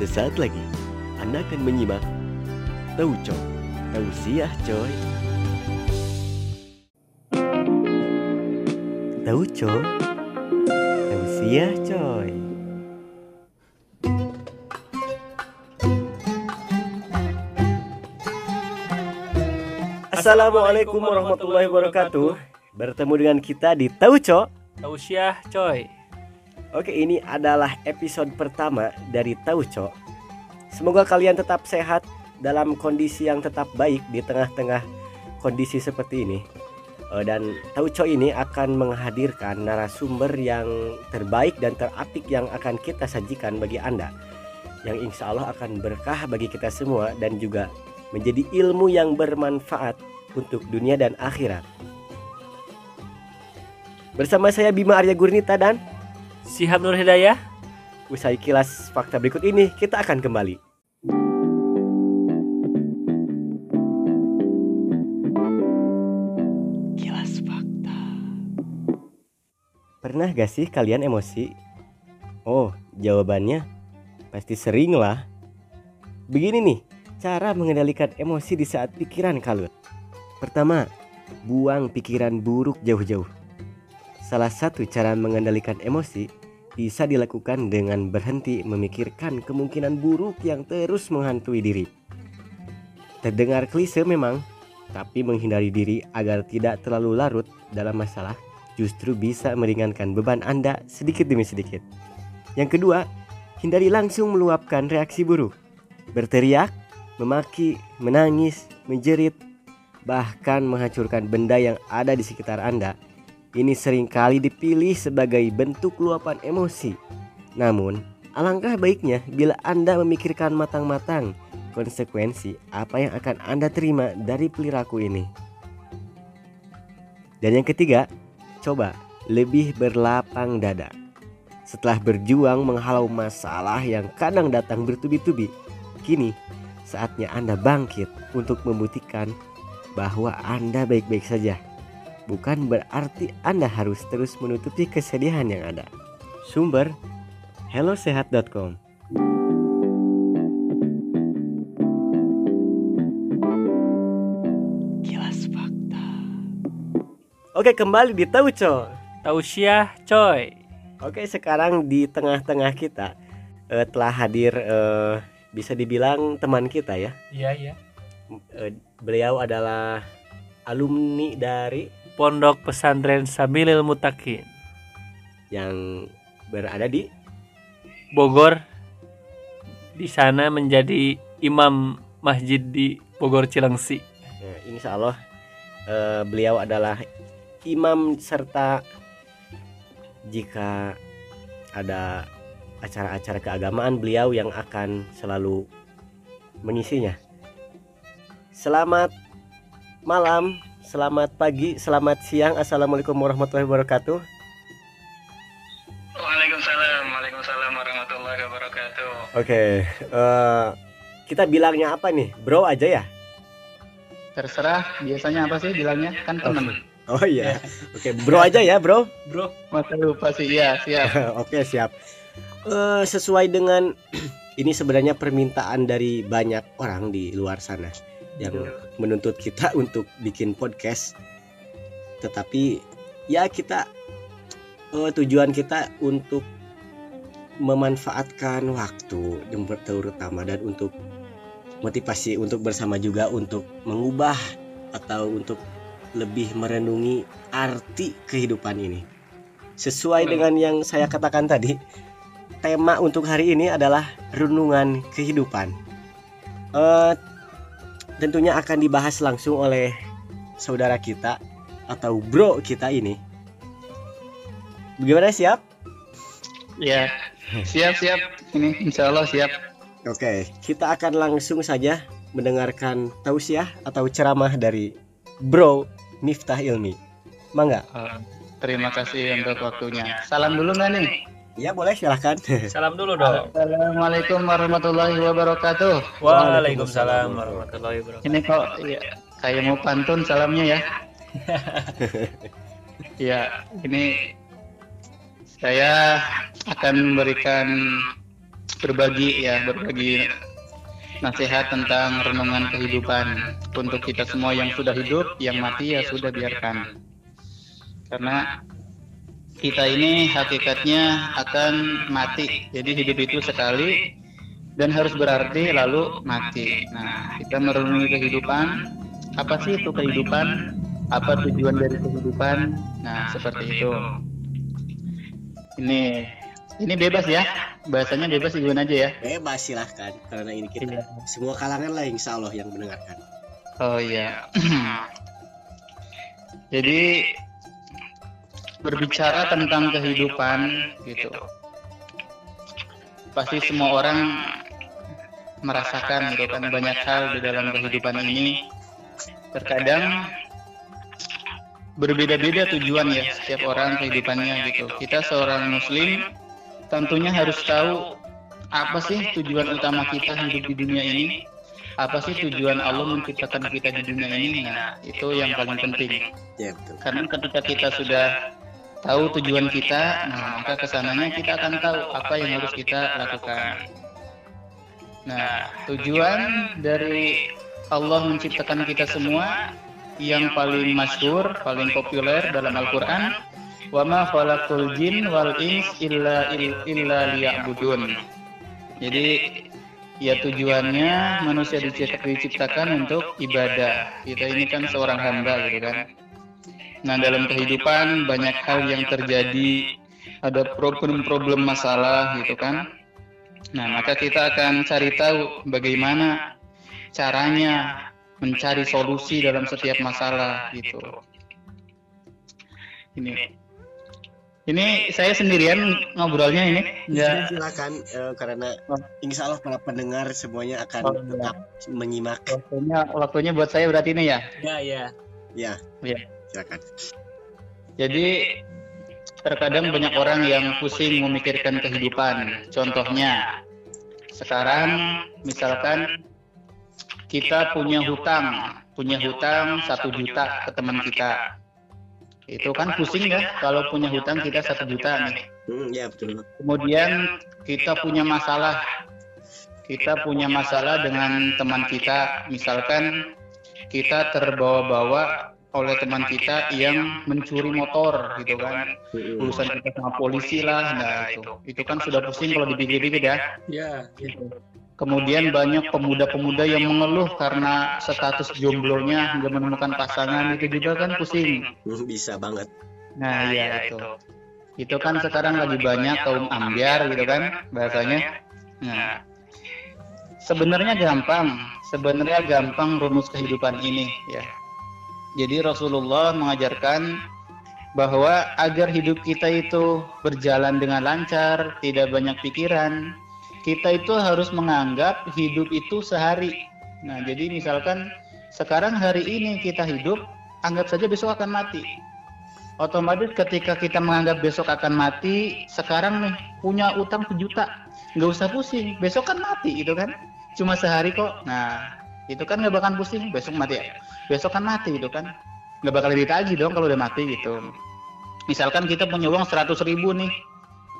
Sesaat lagi, Anda akan menyimak Tahu Cok, Tausiah Coy. Tahu Cok, Tausiah Coy. Assalamualaikum warahmatullahi wabarakatuh. Bertemu dengan kita di Tahu Cok. Tausiah coy Oke, ini adalah episode pertama dari Tahu Cok. Semoga kalian tetap sehat dalam kondisi yang tetap baik di tengah-tengah kondisi seperti ini. Eh, Dan Tahu Cok ini akan menghadirkan narasumber yang terbaik dan terapik yang akan kita sajikan bagi Anda. Yang insya Allah akan berkah bagi kita semua dan juga menjadi ilmu yang bermanfaat untuk dunia dan akhirat. Bersama saya Bima Arya Gurnita dan Sihab Nur Hidayah Usai kilas fakta berikut ini, kita akan kembali. Kilas fakta. Pernah gak sih kalian emosi? Oh, jawabannya pasti sering lah. Begini nih, cara mengendalikan emosi di saat pikiran kalut. Pertama, buang pikiran buruk jauh-jauh. Salah satu cara mengendalikan emosi bisa dilakukan dengan berhenti memikirkan kemungkinan buruk yang terus menghantui diri. Terdengar klise memang, tapi menghindari diri agar tidak terlalu larut dalam masalah justru bisa meringankan beban Anda sedikit demi sedikit. Yang kedua, hindari langsung meluapkan reaksi buruk. Berteriak, memaki, menangis, menjerit, bahkan menghancurkan benda yang ada di sekitar Anda ini sering kali dipilih sebagai bentuk luapan emosi. Namun, alangkah baiknya bila Anda memikirkan matang-matang konsekuensi apa yang akan Anda terima dari perilaku ini. Dan yang ketiga, coba lebih berlapang dada. Setelah berjuang menghalau masalah yang kadang datang bertubi-tubi, kini saatnya Anda bangkit untuk membuktikan bahwa Anda baik-baik saja bukan berarti Anda harus terus menutupi kesedihan yang ada. Sumber hellosehat.com Kilas Fakta. Oke kembali di Tahu Co Tausiah coy. Oke sekarang di tengah-tengah kita eh, telah hadir eh, bisa dibilang teman kita ya. Iya iya. Eh, Beliau adalah alumni dari Pondok Pesantren Sabilil Mutakin. Yang berada di Bogor di sana menjadi imam masjid di Bogor Cilengsi. Ya, insya Allah eh, beliau adalah imam serta jika ada acara-acara keagamaan beliau yang akan selalu mengisinya. Selamat malam, selamat pagi, selamat siang. Assalamualaikum warahmatullahi wabarakatuh. Waalaikumsalam, Waalaikumsalam warahmatullahi wabarakatuh. Oke, eh, kita bilangnya apa nih, bro aja ya? Terserah biasanya apa sih bilangnya kan temen. Oh iya, oke bro aja ya bro. Bro Masa lupa sih iya siap. Oke siap. Eh, sesuai dengan ini sebenarnya permintaan dari banyak orang di luar sana yang menuntut kita untuk bikin podcast. Tetapi ya kita eh, tujuan kita untuk memanfaatkan waktu yang terutama dan untuk motivasi untuk bersama juga untuk mengubah atau untuk lebih merenungi arti kehidupan ini. Sesuai dengan yang saya katakan tadi, tema untuk hari ini adalah renungan kehidupan. Eh, tentunya akan dibahas langsung oleh saudara kita atau bro kita ini. Bagaimana siap? Iya. Siap siap. Ini insya Allah siap. Oke, kita akan langsung saja mendengarkan tausiah atau ceramah dari Bro Miftah Ilmi. Mangga? Eh, terima kasih untuk waktunya. Salam dulu nggak nih? Ya boleh silahkan. salam dulu dong Assalamualaikum warahmatullahi wabarakatuh. Waalaikumsalam warahmatullahi wabarakatuh Ini kok ya, kayak mau pantun salamnya ya. Ya, ini saya akan memberikan berbagi ya berbagi nasihat tentang renungan kehidupan untuk kita semua yang sudah hidup, yang mati ya sudah biarkan. Karena kita ini hakikatnya akan mati. Jadi hidup itu sekali dan harus berarti lalu mati. Nah, kita merenungi kehidupan. Apa sih itu kehidupan? Apa tujuan dari kehidupan? Nah, seperti itu. Ini ini bebas ya. Bahasanya bebas gimana aja ya. Bebas silahkan karena ini kita Iya. semua kalangan lah insya Allah yang mendengarkan. Oh iya. Jadi berbicara tentang kehidupan gitu. Pasti semua orang merasakan gitu kan banyak hal di dalam kehidupan ini. Terkadang berbeda-beda tujuan ya setiap orang kehidupannya gitu. Kita seorang muslim tentunya harus tahu apa sih tujuan utama kita hidup di dunia ini. apa sih tujuan Allah menciptakan kita di dunia ini? nah itu yang paling penting. Ya betul. karena ketika kita sudah tahu tujuan kita nah maka ke sananya kita akan tahu apa yang harus kita lakukan. nah tujuan dari Allah menciptakan kita semua yang paling masyhur paling populer dalam Al-Quran wa ma khalaqul jin wal ins illa illa liya'budun. Jadi ya tujuannya manusia dicipt- diciptakan untuk ibadah. Kita ini kan seorang hamba gitu kan. Nah dalam kehidupan banyak hal yang terjadi, ada problem-problem masalah gitu kan. Nah maka kita akan cari tahu bagaimana caranya mencari solusi dalam setiap masalah gitu. Ini ini saya sendirian ngobrolnya ini Ya, nggak silakan eh, karena Oh. insya Allah para pendengar semuanya akan Oh, iya. tetap menyimak. waktunya waktunya buat saya berarti ini ya. Ya ya. Ya. Iya. Silakan. Jadi terkadang banyak orang yang pusing memikirkan kehidupan. Contohnya, sekarang misalkan kita punya hutang, punya hutang satu juta ke teman kita. Itu kan pusing ya kalau punya hutang kita satu juta nih. Hmm, ya betul. Kemudian kita punya masalah, kita punya masalah dengan teman kita, misalkan kita terbawa-bawa oleh teman kita yang mencuri motor gitu kan. Hmm, urusan kita sama polisi lah nah itu. itu. Kan sudah pusing kalau dipikir-pikir ya. Ya. kemudian banyak pemuda-pemuda yang mengeluh karena status jomblonya nggak menemukan pasangan itu juga kan pusing. hmm, Bisa banget. nah iya itu. itu. Kan sekarang lagi banyak kaum ambiar gitu kan bahasanya. nah sebenarnya gampang sebenarnya gampang rumus kehidupan ini. ya jadi Rasulullah mengajarkan bahwa agar hidup kita itu berjalan dengan lancar, tidak banyak pikiran, kita itu harus menganggap hidup itu sehari. Nah, jadi misalkan sekarang hari ini kita hidup, anggap saja besok akan mati. Otomatis ketika kita menganggap besok akan mati, sekarang nih punya utang sejuta, nggak usah pusing, besok kan mati itu kan, cuma sehari kok. Nah, itu kan nggak bakal pusing, besok mati ya, besok kan mati itu kan, nggak bakal ditagih dong kalau udah mati gitu. Misalkan kita punya uang 100 ribu nih,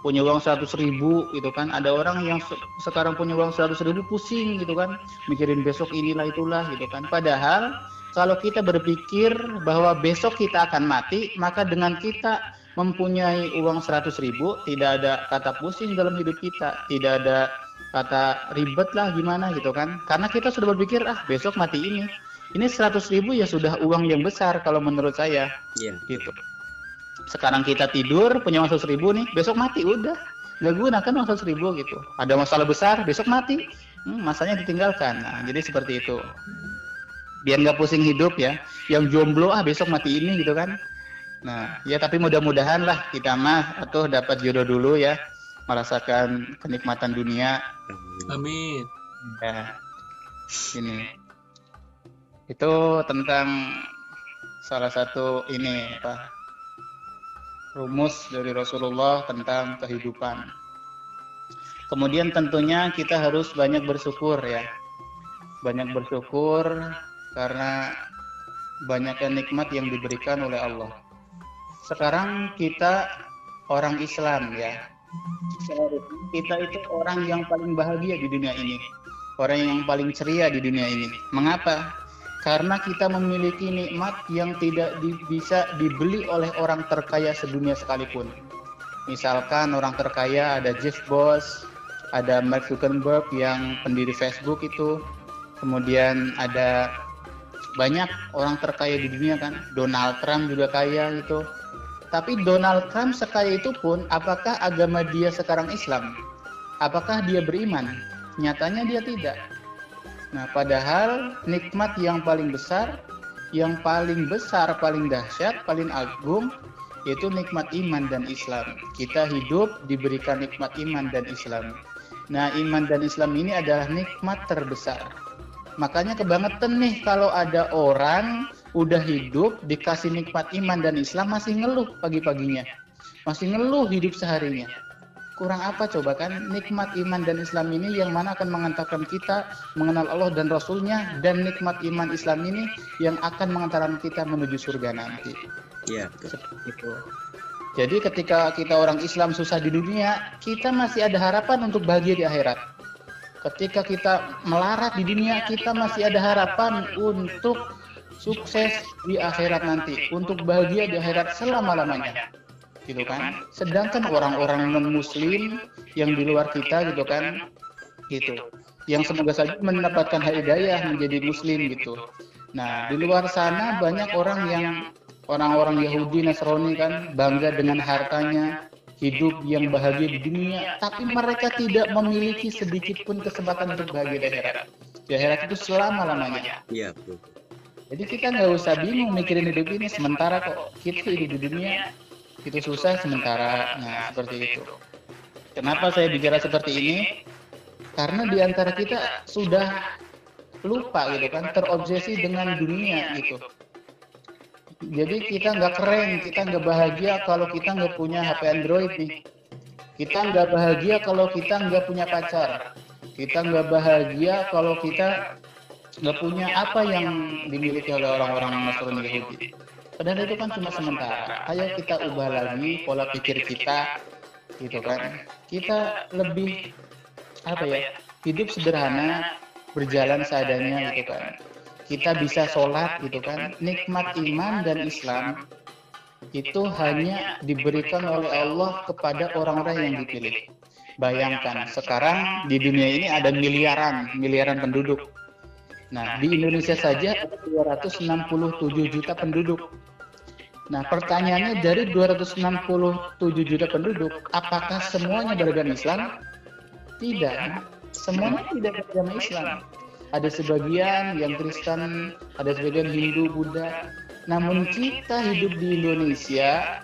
punya uang 100 ribu gitu kan, ada orang yang se- sekarang punya uang 100 ribu pusing gitu kan, mikirin besok inilah itulah gitu kan. Padahal kalau kita berpikir bahwa besok kita akan mati, maka dengan kita mempunyai uang 100 ribu, tidak ada kata pusing dalam hidup kita, tidak ada kata ribet lah gimana gitu kan. Karena kita sudah berpikir, ah besok mati ini. Ini 100 ribu ya sudah uang yang besar kalau menurut saya Iya. gitu. Sekarang kita tidur punya uang 100 ribu nih, besok mati udah. Nggak gunakan uang 100 ribu gitu. Ada masalah besar, besok mati. Hmm, masanya ditinggalkan. Nah, jadi seperti itu biar nggak pusing hidup ya yang jomblo ah besok mati ini gitu kan nah ya tapi mudah-mudahan lah kita mah atau dapat jodoh dulu ya merasakan kenikmatan dunia Amin. ya ini itu tentang salah satu ini apa rumus dari Rasulullah tentang kehidupan. Kemudian tentunya kita harus banyak bersyukur ya. Banyak bersyukur karena banyaknya nikmat yang diberikan oleh Allah. Sekarang kita orang Islam ya. kita itu orang yang paling bahagia di dunia ini. Orang yang paling ceria di dunia ini. Mengapa karena kita memiliki nikmat yang tidak di, bisa dibeli oleh orang terkaya sedunia sekalipun. Misalkan orang terkaya ada Jeff Bezos ada Mark Zuckerberg yang pendiri Facebook itu. Kemudian ada banyak orang terkaya di dunia kan. Donald Trump juga kaya gitu. Tapi Donald Trump sekaya itu pun apakah agama dia sekarang Islam? Apakah dia beriman? Nyatanya dia tidak nah padahal nikmat yang paling besar yang paling besar paling dahsyat paling agung yaitu nikmat iman dan Islam kita hidup diberikan nikmat iman dan Islam nah iman dan Islam ini adalah nikmat terbesar Makanya kebangetan nih kalau ada orang udah hidup dikasih nikmat iman dan Islam masih ngeluh pagi-paginya. Masih ngeluh hidup seharinya. Kurang apa coba kan nikmat iman dan Islam ini yang mana akan mengantarkan kita mengenal Allah dan Rasulnya dan nikmat iman Islam ini yang akan mengantarkan kita menuju surga nanti. Iya. Itu. Jadi ketika kita orang Islam susah di dunia, kita masih ada harapan untuk bahagia di akhirat ketika kita melarat di dunia kita masih ada harapan untuk sukses di akhirat nanti untuk bahagia di akhirat selama-lamanya gitu kan. Sedangkan orang-orang non muslim yang di luar kita gitu kan. Gitu. Yang semoga saja mendapatkan hidayah menjadi muslim gitu. nah di luar sana banyak orang yang orang-orang Yahudi Nasrani kan bangga dengan hartanya hidup yang bahagia di dunia, tapi mereka tidak memiliki sedikit pun kesempatan untuk bahagia di akhirat. Di akhirat itu selama-lamanya. Iya, betul. Jadi kita nggak usah bingung mikirin hidup ini sementara kok kita hidup di dunia itu susah sementara. Nah, seperti itu. Kenapa saya bicara seperti ini? Karena di antara kita sudah lupa gitu kan, terobsesi dengan dunia gitu. jadi kita nggak keren kita nggak bahagia kalau kita nggak punya HP Android nih. kita nggak bahagia kalau kita nggak punya pacar. kita nggak bahagia kalau kita nggak punya apa yang dimiliki oleh orang-orang Nasrani Yahudi padahal itu kan cuma sementara. ayo kita ubah lagi pola pikir kita gitu kan. kita lebih apa ya hidup sederhana berjalan seadanya gitu kan. kita bisa sholat gitu kan. nikmat iman dan Islam itu hanya diberikan oleh Allah kepada orang-orang yang dipilih. bayangkan sekarang di dunia ini ada miliaran miliaran penduduk. nah di Indonesia saja ada 267 juta penduduk Nah, pertanyaannya dari 267 juta penduduk, apakah semuanya beragama Islam? Tidak. Semuanya tidak beragama Islam ada sebagian yang Kristen, ada sebagian Hindu, Buddha. Namun kita hidup di Indonesia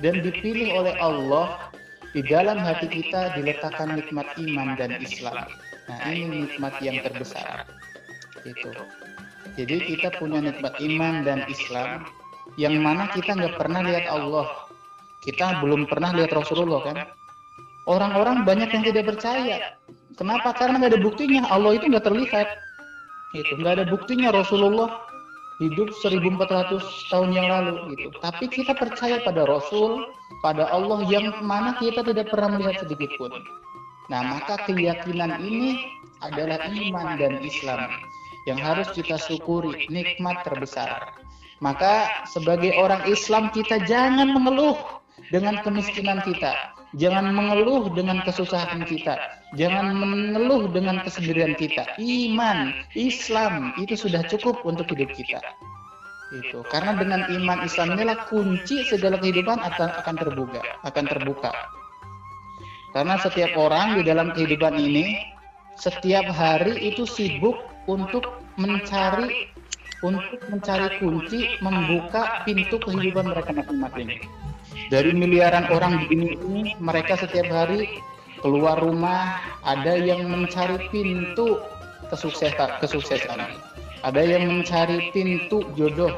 dan dipilih oleh Allah di dalam hati kita diletakkan nikmat iman dan Islam. Nah ini nikmat yang terbesar. Itu. Jadi kita punya nikmat iman dan Islam yang mana kita nggak pernah lihat Allah. Kita belum pernah lihat Rasulullah kan. Orang-orang banyak yang tidak percaya Kenapa? Karena nggak ada buktinya. Allah itu nggak terlihat. Itu nggak ada buktinya Rasulullah hidup 1400 tahun yang lalu gitu. Tapi kita percaya pada Rasul, pada Allah yang mana kita tidak pernah melihat sedikit pun. Nah, maka keyakinan ini adalah iman dan Islam yang harus kita syukuri, nikmat terbesar. Maka sebagai orang Islam kita jangan mengeluh dengan kemiskinan kita. Jangan mengeluh dengan kesusahan kita. Jangan mengeluh dengan kesendirian kita. Iman, Islam itu sudah cukup untuk hidup kita. Itu karena dengan iman Islam inilah kunci segala kehidupan akan akan terbuka, akan terbuka. Karena setiap orang di dalam kehidupan ini setiap hari itu sibuk untuk mencari untuk mencari kunci membuka pintu kehidupan mereka masing-masing. dari miliaran orang di ini mereka setiap hari keluar rumah ada yang mencari pintu kesuksesan kesuksesan. ada yang mencari pintu jodoh.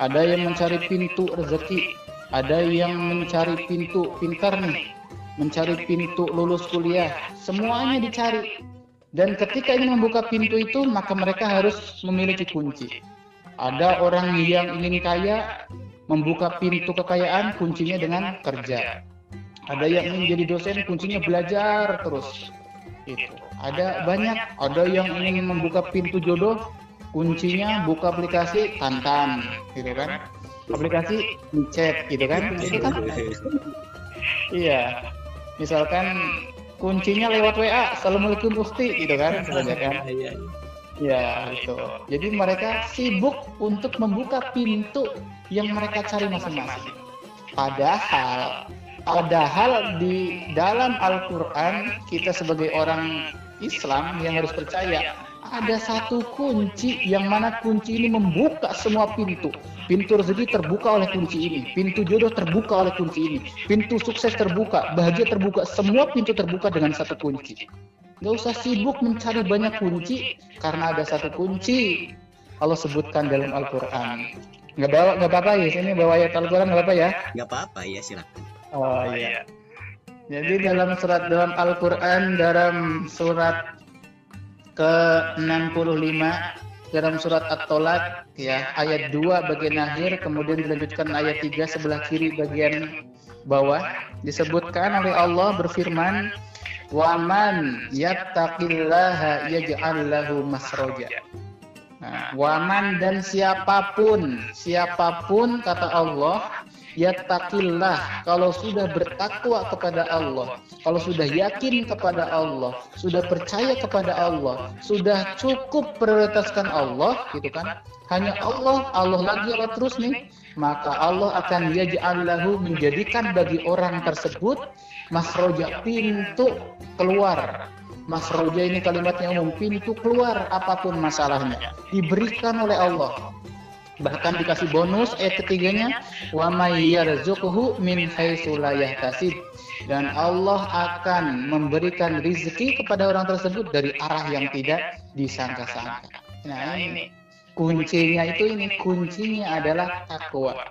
ada yang mencari pintu rezeki. ada yang mencari pintu pintar nih. mencari pintu lulus kuliah. semuanya dicari. dan ketika ingin membuka pintu itu maka mereka harus memiliki kunci ada orang yang ingin kaya membuka pintu kekayaan kuncinya dengan kerja. ada yang ingin jadi dosen kuncinya belajar terus. itu. Ada banyak. ada yang ingin membuka pintu jodoh kuncinya buka aplikasi tantan. gitu kan? Aplikasi chat gitu kan? kan iya. Misalkan kuncinya lewat WA assalamualaikum Usti gitu kan? Kebanyakan. Iya, Ya, itu. Jadi mereka sibuk untuk membuka pintu yang mereka cari masing-masing. Padahal, padahal di dalam Al-Quran kita sebagai orang Islam yang harus percaya ada satu kunci yang mana kunci ini membuka semua pintu. Pintu rezeki terbuka oleh kunci ini, pintu jodoh terbuka oleh kunci ini, pintu sukses terbuka, bahagia terbuka, semua pintu terbuka dengan satu kunci. Gak usah sibuk mencari banyak kunci karena ada satu kunci Allah sebutkan dalam Al-Quran. Nggak bawa nggak apa-apa ya, sini bawa ayat Al-Quran nggak apa ya? nggak apa-apa ya silakan Oh iya. Jadi dalam surat dalam Al-Quran dalam surat ke-65 dalam surat At-Tolak ya ayat 2 bagian akhir kemudian dilanjutkan ayat 3 sebelah kiri bagian bawah disebutkan oleh Allah berfirman waman yattaqillaha yaj'al lahu masroja Nah, waman dan siapa pun, siapa pun kata Allah, yattaqillah kalau sudah bertakwa kepada Allah, kalau sudah yakin kepada Allah, sudah percaya kepada Allah, sudah cukup prioritaskan Allah, gitu kan? Hanya Allah, Allah lagi Allah terus nih, maka Allah akan yaj'al lahu menjadikan bagi orang tersebut masroja pintu keluar Masroja ini kalimatnya umum, pintu keluar apa pun masalahnya diberikan oleh Allah. Bahkan dikasih bonus ayat ketiganya, wa may yarzuqhu min haitsu. Dan Allah akan memberikan rizki kepada orang tersebut dari arah yang tidak disangka-sangka. Nah, ini kuncinya itu ini kuncinya adalah takwa.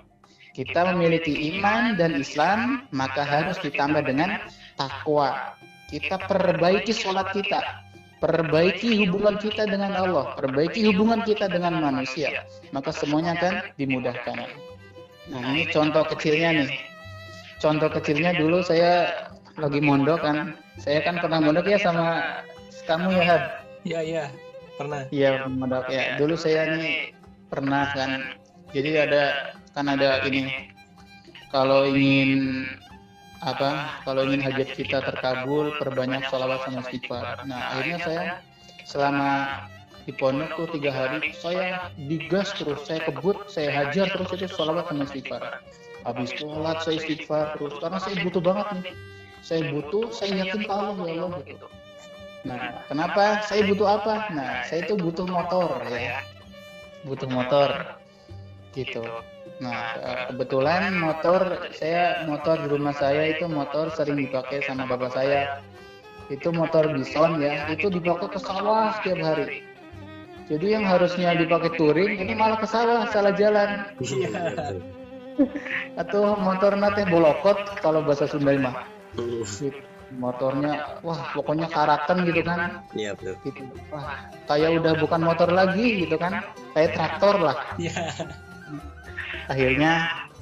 Kita memiliki iman dan Islam, maka harus ditambah dengan takwa kita perbaiki sholat kita, perbaiki hubungan kita dengan Allah, perbaiki hubungan kita dengan manusia, maka semuanya akan dimudahkan. Nah ini contoh kecilnya nih. Contoh kecilnya dulu saya lagi mondok kan, saya kan pernah mondok ya sama kamu ya Had. Iya, iya. Pernah. Iya mondok ya. Dulu saya nih pernah kan. Jadi ada kan ada ini. kalau ingin apa kalau ingin hajat kita terkabul perbanyak sholawat sama istighfar. nah akhirnya saya selama di pondok tuh tiga hari saya digas terus saya kebut saya hajar terus itu sholawat sama istighfar. habis sholat saya istighfar terus. karena saya butuh banget nih. saya butuh saya yakin Allah ya Allah gitu nah kenapa? saya butuh apa? nah saya itu butuh motor ya. butuh motor. gitu. Nah, kebetulan motor saya motor di rumah saya itu motor sering dipakai sama bapak saya. Itu motor bison ya, itu dipakai ke sawah setiap hari. Jadi yang harusnya dipakai touring ini malah ke sawah salah jalan. Atau motor nate bolokot kalau bahasa Sunda mah. Gitu. Motornya wah pokoknya karatan gitu kan. iya betul Gitu. Wah, kayak udah bukan motor lagi gitu kan. Kayak traktor lah. Iya. akhirnya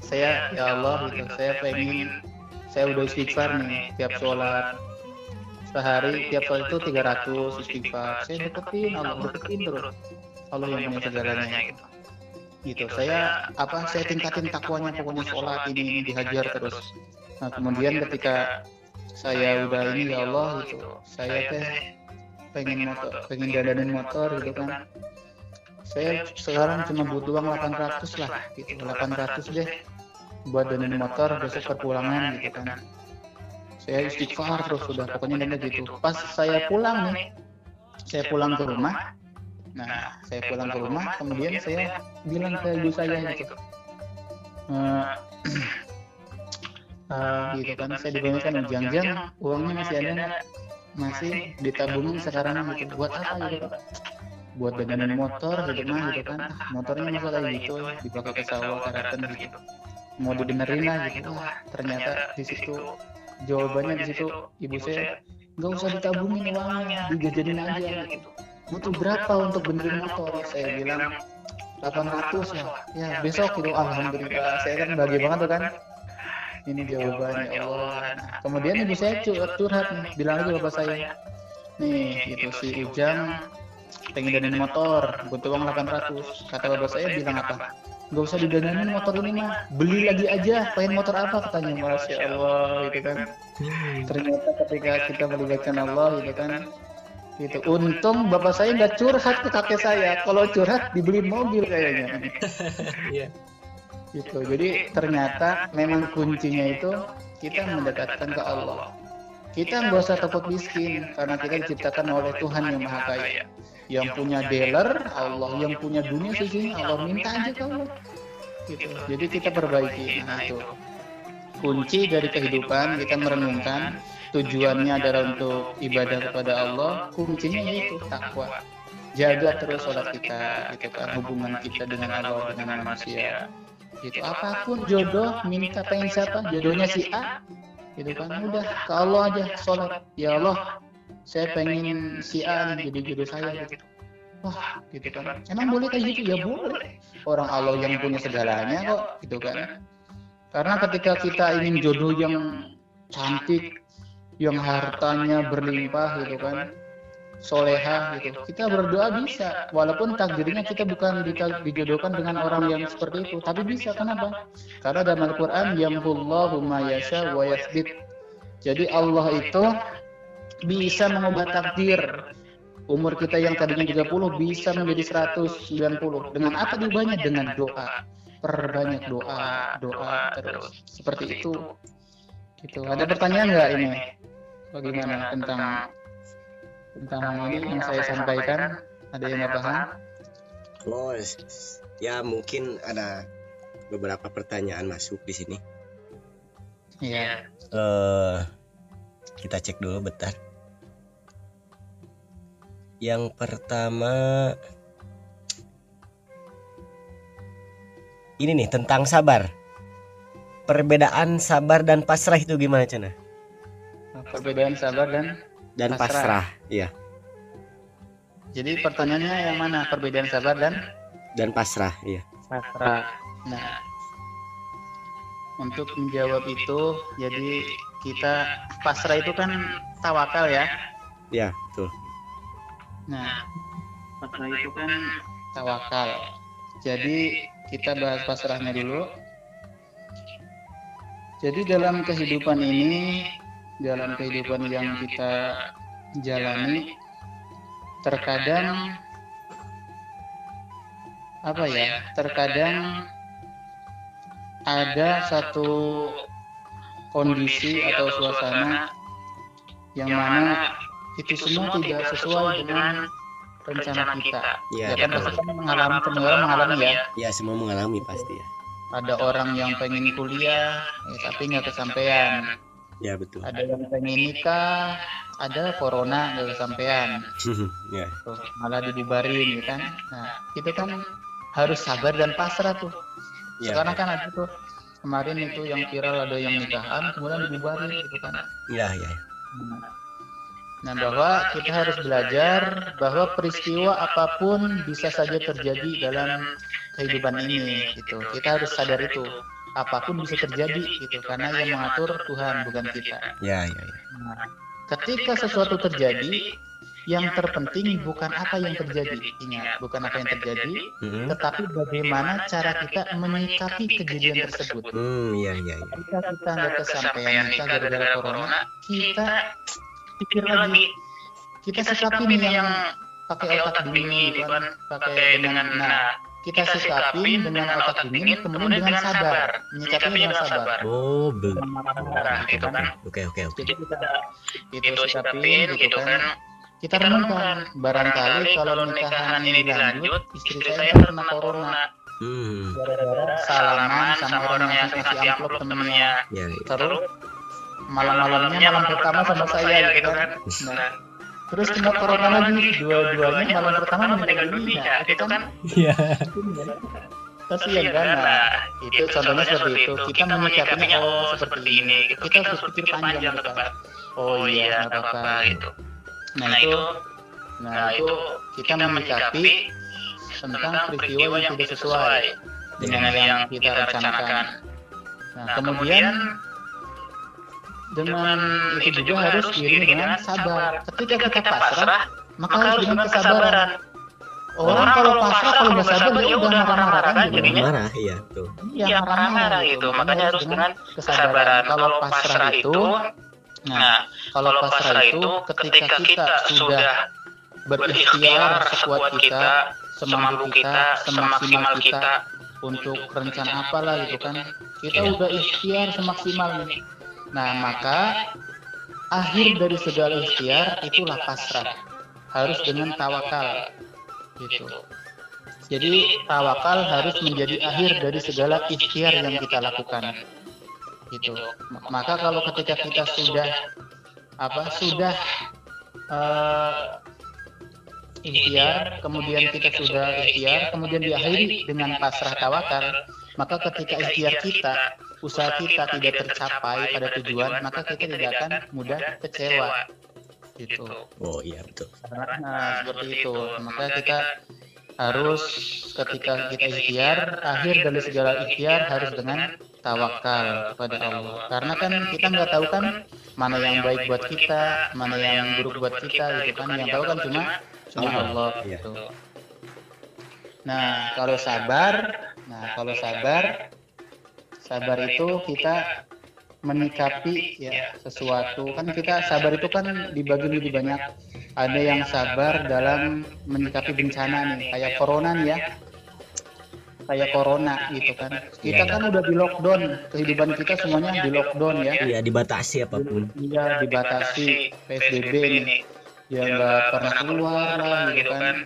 saya ya Allah gitu saya pengen saya udah istighfar nih tiap sholat. sehari tiap sholat itu 300 istighfar. saya deketin Allah deketin terus. Allah yang punya segalanya gitu. gitu. Saya apa saya tingkatin takwanya pokoknya sholat ini, ini dihajar terus. nah kemudian ketika saya udah ini ya Allah gitu. saya teh pengen motor pengen dandanin motor gitu kan. saya sekarang cuma butuh uang 800 lah gitu. 800 deh. buat dandanin motor besok perpulangan gitu kan. saya istighfar terus sudah pokoknya dan gitu. Pas saya pulang nih saya pulang ke rumah. nah saya pulang ke rumah kemudian saya bilang ke ibu saya gitu. "Eh, eh, gitu kan saya dibangunkan jangan-jangan uangnya masih ada. masih ditabungin sekarang gitu. buat apa gitu? buat dandanin motor gitu mah gitu kan. Ah, motornya masa kayak gitu. dipakai ke sawah karatan gitu. mau dibenerin lah gitu. wah ternyata di situ jawabannya di situ ibu saya nggak usah ditabungin uangnya dijajanin aja gitu. butuh berapa untuk benerin motor? saya bilang 800 ya. ya besok gitu. alhamdulillah. Saya kan bagi banget tuh kan ini jawabannya ya Allah. Kemudian ibu saya curhat nih bilang lagi bapak saya. nih itu si Ujang pengen danain motor. butuh uang 800 kata bapak saya bilang apa? Gak usah didanain motor ini mah. beli lagi aja. pengen motor apa? Katanya masya Allah gitu kan. ternyata ketika kita melibatkan Allah gitu kan. gitu. Untung bapak saya nggak curhat ke kakek saya. kalau curhat dibeli mobil kayaknya. Iya. Gitu. Jadi ternyata memang kuncinya itu kita mendekatkan ke Allah. Kita nggak usah takut miskin karena kita diciptakan oleh Tuhan yang maha kaya. Yang punya dealer Allah. Yang punya dunia sisi Allah minta aja ke Allah. gitu. Jadi kita perbaiki nah itu. Kunci dari kehidupan kita merenungkan tujuannya adalah untuk ibadah kepada Allah. Kuncinya yaitu takwa. jaga terus sholat kita gitu kan hubungan kita dengan Allah dengan manusia gitu. Apa pun jodoh minta pengen siapa? jodohnya si A. Gitu kan. udah ke Allah aja sholat ya Allah saya pengen si A nih jadi jodoh saya gitu. wah gitu kan. emang boleh kayak gitu? ya boleh. orang Allah yang punya segalanya kok gitu kan. karena ketika kita ingin jodoh yang cantik yang hartanya berlimpah gitu kan soleha gitu. kita berdoa bisa walaupun takdirnya kita bukan di- dijodohkan dengan orang yang seperti itu. tapi bisa kenapa? karena dalam Al-Quran yamhullahu ma yasha wa yathbit jadi Allah itu bisa mengubah takdir. umur kita yang tadinya 30 bisa menjadi 190 dengan apa diubahnya dengan doa. perbanyak doa. doa. Terus. seperti itu. gitu. Ada pertanyaan nggak ini? bagaimana tentang tentang ini yang saya sampaikan ada yang nggak paham Oh, ya mungkin ada beberapa pertanyaan masuk di sini. Iya. eh kita cek dulu bentar. Yang pertama ini nih tentang sabar. Perbedaan sabar dan pasrah itu gimana Cina? perbedaan sabar dan Dan Pasrah. pasrah, iya. jadi pertanyaannya yang mana perbedaan sabar dan Dan pasrah, iya. pasrah nah untuk menjawab itu jadi kita pasrah itu kan tawakal ya Iya, betul. Nah, pasrah itu kan tawakal. Jadi kita bahas pasrahnya dulu. Jadi dalam kehidupan ini, dalam kehidupan yang kita jalani, terkadang apa ya? Terkadang ada satu kondisi atau suasana yang mana itu semua tidak sesuai dengan rencana kita. Iya, Ya kan pasti mengalami semua mengalami ya. Ya, semua mengalami pasti ya. Ada orang yang pengen kuliah, ya, tapi nggak kesampaian. Ya, betul. Ada yang pengen nikah, ada corona nggak kesampaian. ya. Tuh, malah dibubarin, ya kan? Nah, itu kan harus sabar dan pasrah tuh. Ya. Sekarang kan ada tuh kemarin itu yang viral ada yang nikahan, kemudian dibubarin gitu kan. Ya, ya. Nah, bahwa kita harus belajar bahwa peristiwa apa pun bisa saja terjadi dalam kehidupan ini gitu. Kita harus sadar itu. Apa pun bisa terjadi gitu karena yang mengatur Tuhan bukan kita. Ya, ya, ya. Nah, ketika sesuatu terjadi, yang terpenting bukan apa yang terjadi. Ingat, bukan apa yang terjadi, Hmm. tetapi bagaimana cara kita menyikapi kejadian tersebut. Hmm, ya, ya, ya. Ketika kita nggak kesampaian nikah gara-gara corona, kita pikir lagi kita sikapi nih yang pakai otak dingin gitu kan pakai dengan nah kita sikapi dengan otak dingin kemudian dengan sabar. menyikapi dengan sabar. Oh, be. marah gitu kan. Oke, oke, oke. jadi kita itu sikapin gitu kan. kita renungkan. barangkali kalau nikahan ini dilanjut istri saya pernah corona. Hmm, gara-gara salaman sama orang yang ngasih amplop temennya. ya, ya. terus malam-malamnya malam pertama sama saya gitu kan. Nah, terus kena corona lagi dua-duanya malam pertama meninggal dunia itu kan? Iya. kasihan kan? Nah itu contohnya seperti itu. kita menyikapinya oh seperti ini kita harus pikir panjang ke depan oh iya nggak apa-apa gitu. Nah itu nah itu kita menyikapi tentang peristiwa yang tidak sesuai dengan yang kita rencanakan. nah kemudian dengan itu juga harus diiringi dengan sabar. Ketika kita pasrah, maka harus dengan kesabaran. Orang kalau pasrah kalau nggak sabar ya udah marah-marah kan jadinya. Marah, iya tuh. Iya marah-marah gitu. Makanya harus dengan kesabaran. Kalau pasrah itu, nah kalau pasrah itu ketika kita sudah berikhtiar sekuat kita, semampu kita, semaksimal kita untuk rencana apalah gitu kan. Kita udah ikhtiar semaksimal nih. Nah, maka akhir dari segala ikhtiar itulah pasrah. Harus dengan tawakal. Gitu. Jadi tawakal harus menjadi akhir dari segala ikhtiar yang kita lakukan. Gitu. Maka kalau ketika kita sudah apa sudah uh, ikhtiar, kemudian kita sudah ikhtiar, kemudian diakhiri dengan pasrah tawakal, maka ketika ikhtiar kita, usaha kita tidak tercapai pada tujuan, maka kita tidak akan mudah kecewa. Gitu. Oh iya betul. Nah, seperti itu. Maka kita harus ketika kita ikhtiar, akhir dari segala ikhtiar harus dengan tawakal kepada Allah. Karena kan kita nggak tahu kan mana yang baik buat kita, mana yang buruk buat kita, gitu kan. Yang tahu kan cuma cuma Allah gitu. Nah, kalau sabar, nah kalau sabar, sabar itu kita menikapi ya sesuatu. kan kita sabar itu kan dibagi lebih banyak. ada yang sabar dalam menyikapi bencana nih kayak corona nih ya. kayak corona gitu kan. kita kan udah di lockdown. Kehidupan kita semuanya di lockdown ya. Iya dibatasi apa pun. iya dibatasi psbb nih. ya nggak pernah keluar lah gitu kan.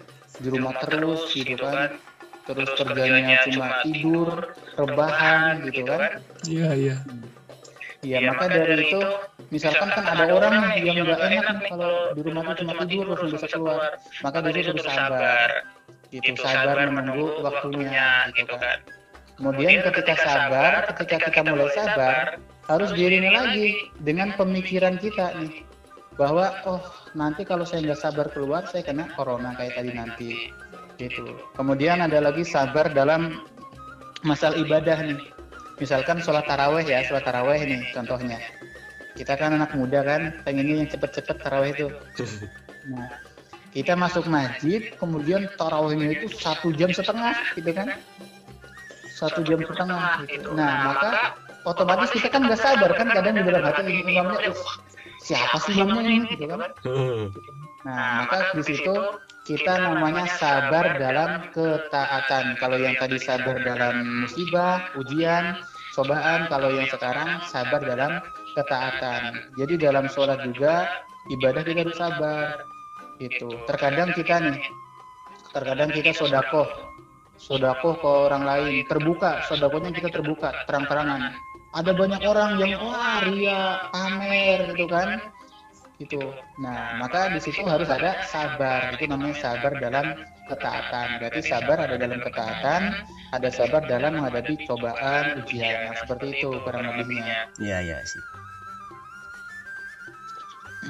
di rumah terus gitu kan terus kerjanya cuma tidur rebahan gitu kan? Iya, iya. Iya, maka dari itu misalkan kan ada orang yang nggak enak nih kalau di rumah itu cuma tidur terus nggak bisa keluar, maka dia itu harus sabar, gitu sabar menunggu waktunya, gitu kan. Kemudian ketika sabar, ketika kita mulai sabar, harus diiringi lagi dengan pemikiran kita nih. Bahwa oh nanti kalau saya nggak sabar keluar saya kena corona kayak tadi nanti gitu. Kemudian ada lagi sabar dalam masalah ibadah nih. Misalkan sholat taraweh ya sholat taraweh nih contohnya. Kita kan anak muda kan pengennya yang cepet-cepet taraweh itu nah kita masuk masjid kemudian tarawehnya itu satu jam setengah gitu kan? Satu jam setengah gitu. nah maka otomatis kita kan nggak sabar kan kadang di dalam hati ini imamnya "Ih, siapa sih imamnya ini? Gitu kan? Nah, maka di situ kita namanya sabar dalam ketaatan. Kalau yang tadi sabar dalam musibah, ujian, cobaan, kalau yang sekarang sabar dalam ketaatan. Jadi dalam sholat juga ibadah kita harus sabar. Itu. Terkadang kita nih, terkadang kita sodakoh, sodakoh ke orang lain, terbuka, sodakohnya kita terbuka, terang-terangan. Ada banyak orang yang wah ria, pamer gitu kan itu. Nah, maka di situ harus ada sabar. Itu namanya sabar dalam ketaatan. Berarti sabar ada dalam ketaatan, ada sabar dalam menghadapi cobaan, ujian. Nah, seperti itu kurang lebihnya. Iya iya sih.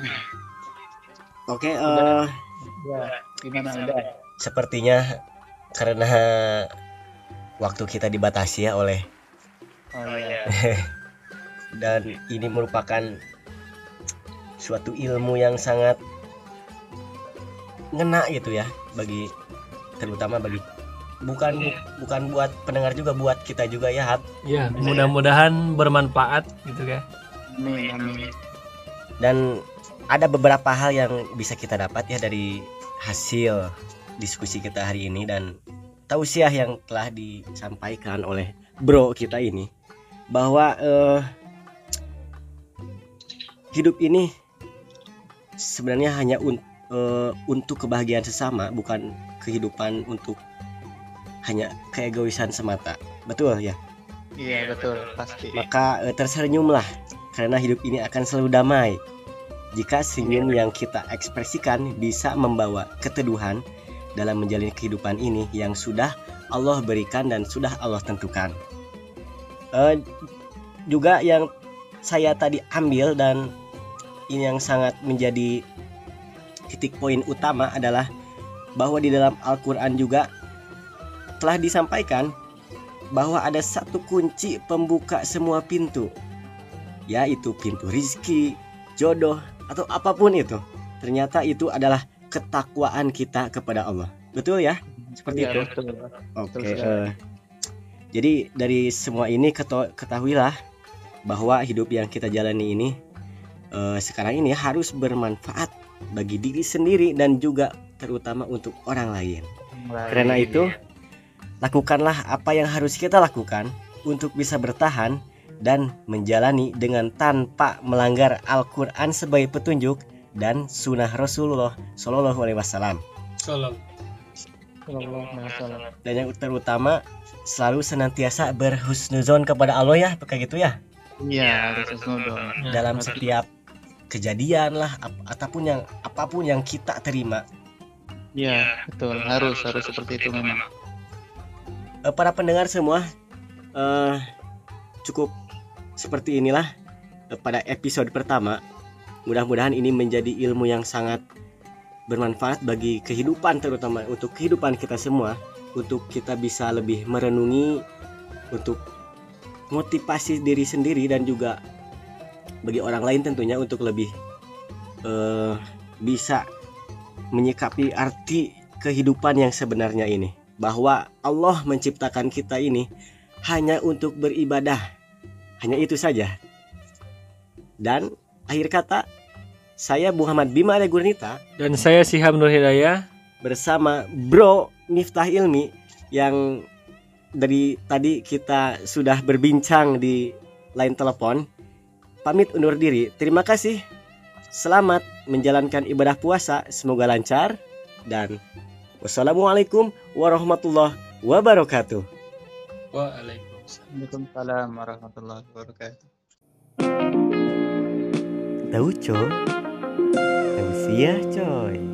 Oke, eh Ya, gimana Anda? sepertinya karena waktu kita dibatasi ya oleh Oh iya. dan ini merupakan suatu ilmu yang sangat ngena gitu ya bagi terutama bagi bukan bukan buat pendengar juga buat kita juga ya Hap. Iya, mudah-mudahan bermanfaat gitu kan. Amin. dan ada beberapa hal yang bisa kita dapat ya dari hasil diskusi kita hari ini dan tausiah yang telah disampaikan oleh bro kita ini bahwa eh, hidup ini sebenarnya hanya un- eh, untuk kebahagiaan sesama bukan kehidupan untuk hanya keegoisan semata betul ya Iya, betul, pasti. maka eh, tersenyumlah karena hidup ini akan selalu damai. Jika senyum yang kita ekspresikan bisa membawa keteduhan dalam menjalani kehidupan ini yang sudah Allah berikan dan sudah Allah tentukan. Eh, juga yang saya tadi ambil dan yang sangat menjadi titik poin utama adalah bahwa di dalam Al-Quran juga telah disampaikan bahwa ada satu kunci pembuka semua pintu ya itu pintu rizki, jodoh atau apa pun itu. Ternyata itu adalah ketakwaan kita kepada Allah. Betul ya? Seperti Iya, itu. betul. Oke. Betul sekali. eh, jadi dari semua ini ketahuilah bahwa hidup yang kita jalani ini eh, sekarang ini harus bermanfaat bagi diri sendiri dan juga terutama untuk orang lain. Karena itu lakukanlah apa yang harus kita lakukan untuk bisa bertahan dan menjalani dengan tanpa melanggar Al-Quran sebagai petunjuk dan sunnah Rasulullah Shallallahu Alaihi Wasallam. Salam. Sallallahu alaihi wasallam. Dan yang terutama selalu senantiasa berhusnuzon kepada Allah ya, kayak gitu ya. Iya. Ya, dalam setiap kejadian lah ap- ataupun yang apa pun yang kita terima. Iya, betul. Harus harus seperti itu memang. Eh, para pendengar semua eh cukup seperti inilah eh, pada episode pertama. Mudah-mudahan ini menjadi ilmu yang sangat bermanfaat bagi kehidupan terutama untuk kehidupan kita semua untuk kita bisa lebih merenungi untuk motivasi diri sendiri dan juga bagi orang lain tentunya untuk lebih eh, bisa menyikapi arti kehidupan yang sebenarnya ini bahwa Allah menciptakan kita ini hanya untuk beribadah hanya itu saja dan akhir kata saya Muhammad Bima Ale Gurnita Dan saya Siham Nur Hidayah. bersama Bro Miftah Ilmi yang dari tadi kita sudah berbincang di line telepon. Pamit undur diri. Terima kasih. Selamat menjalankan ibadah puasa. Semoga lancar dan wassalamualaikum warahmatullahi wabarakatuh. Waalaikumsalam. Warahmatullahi wabarakatuh. Tahu coy? Tahu siah coy.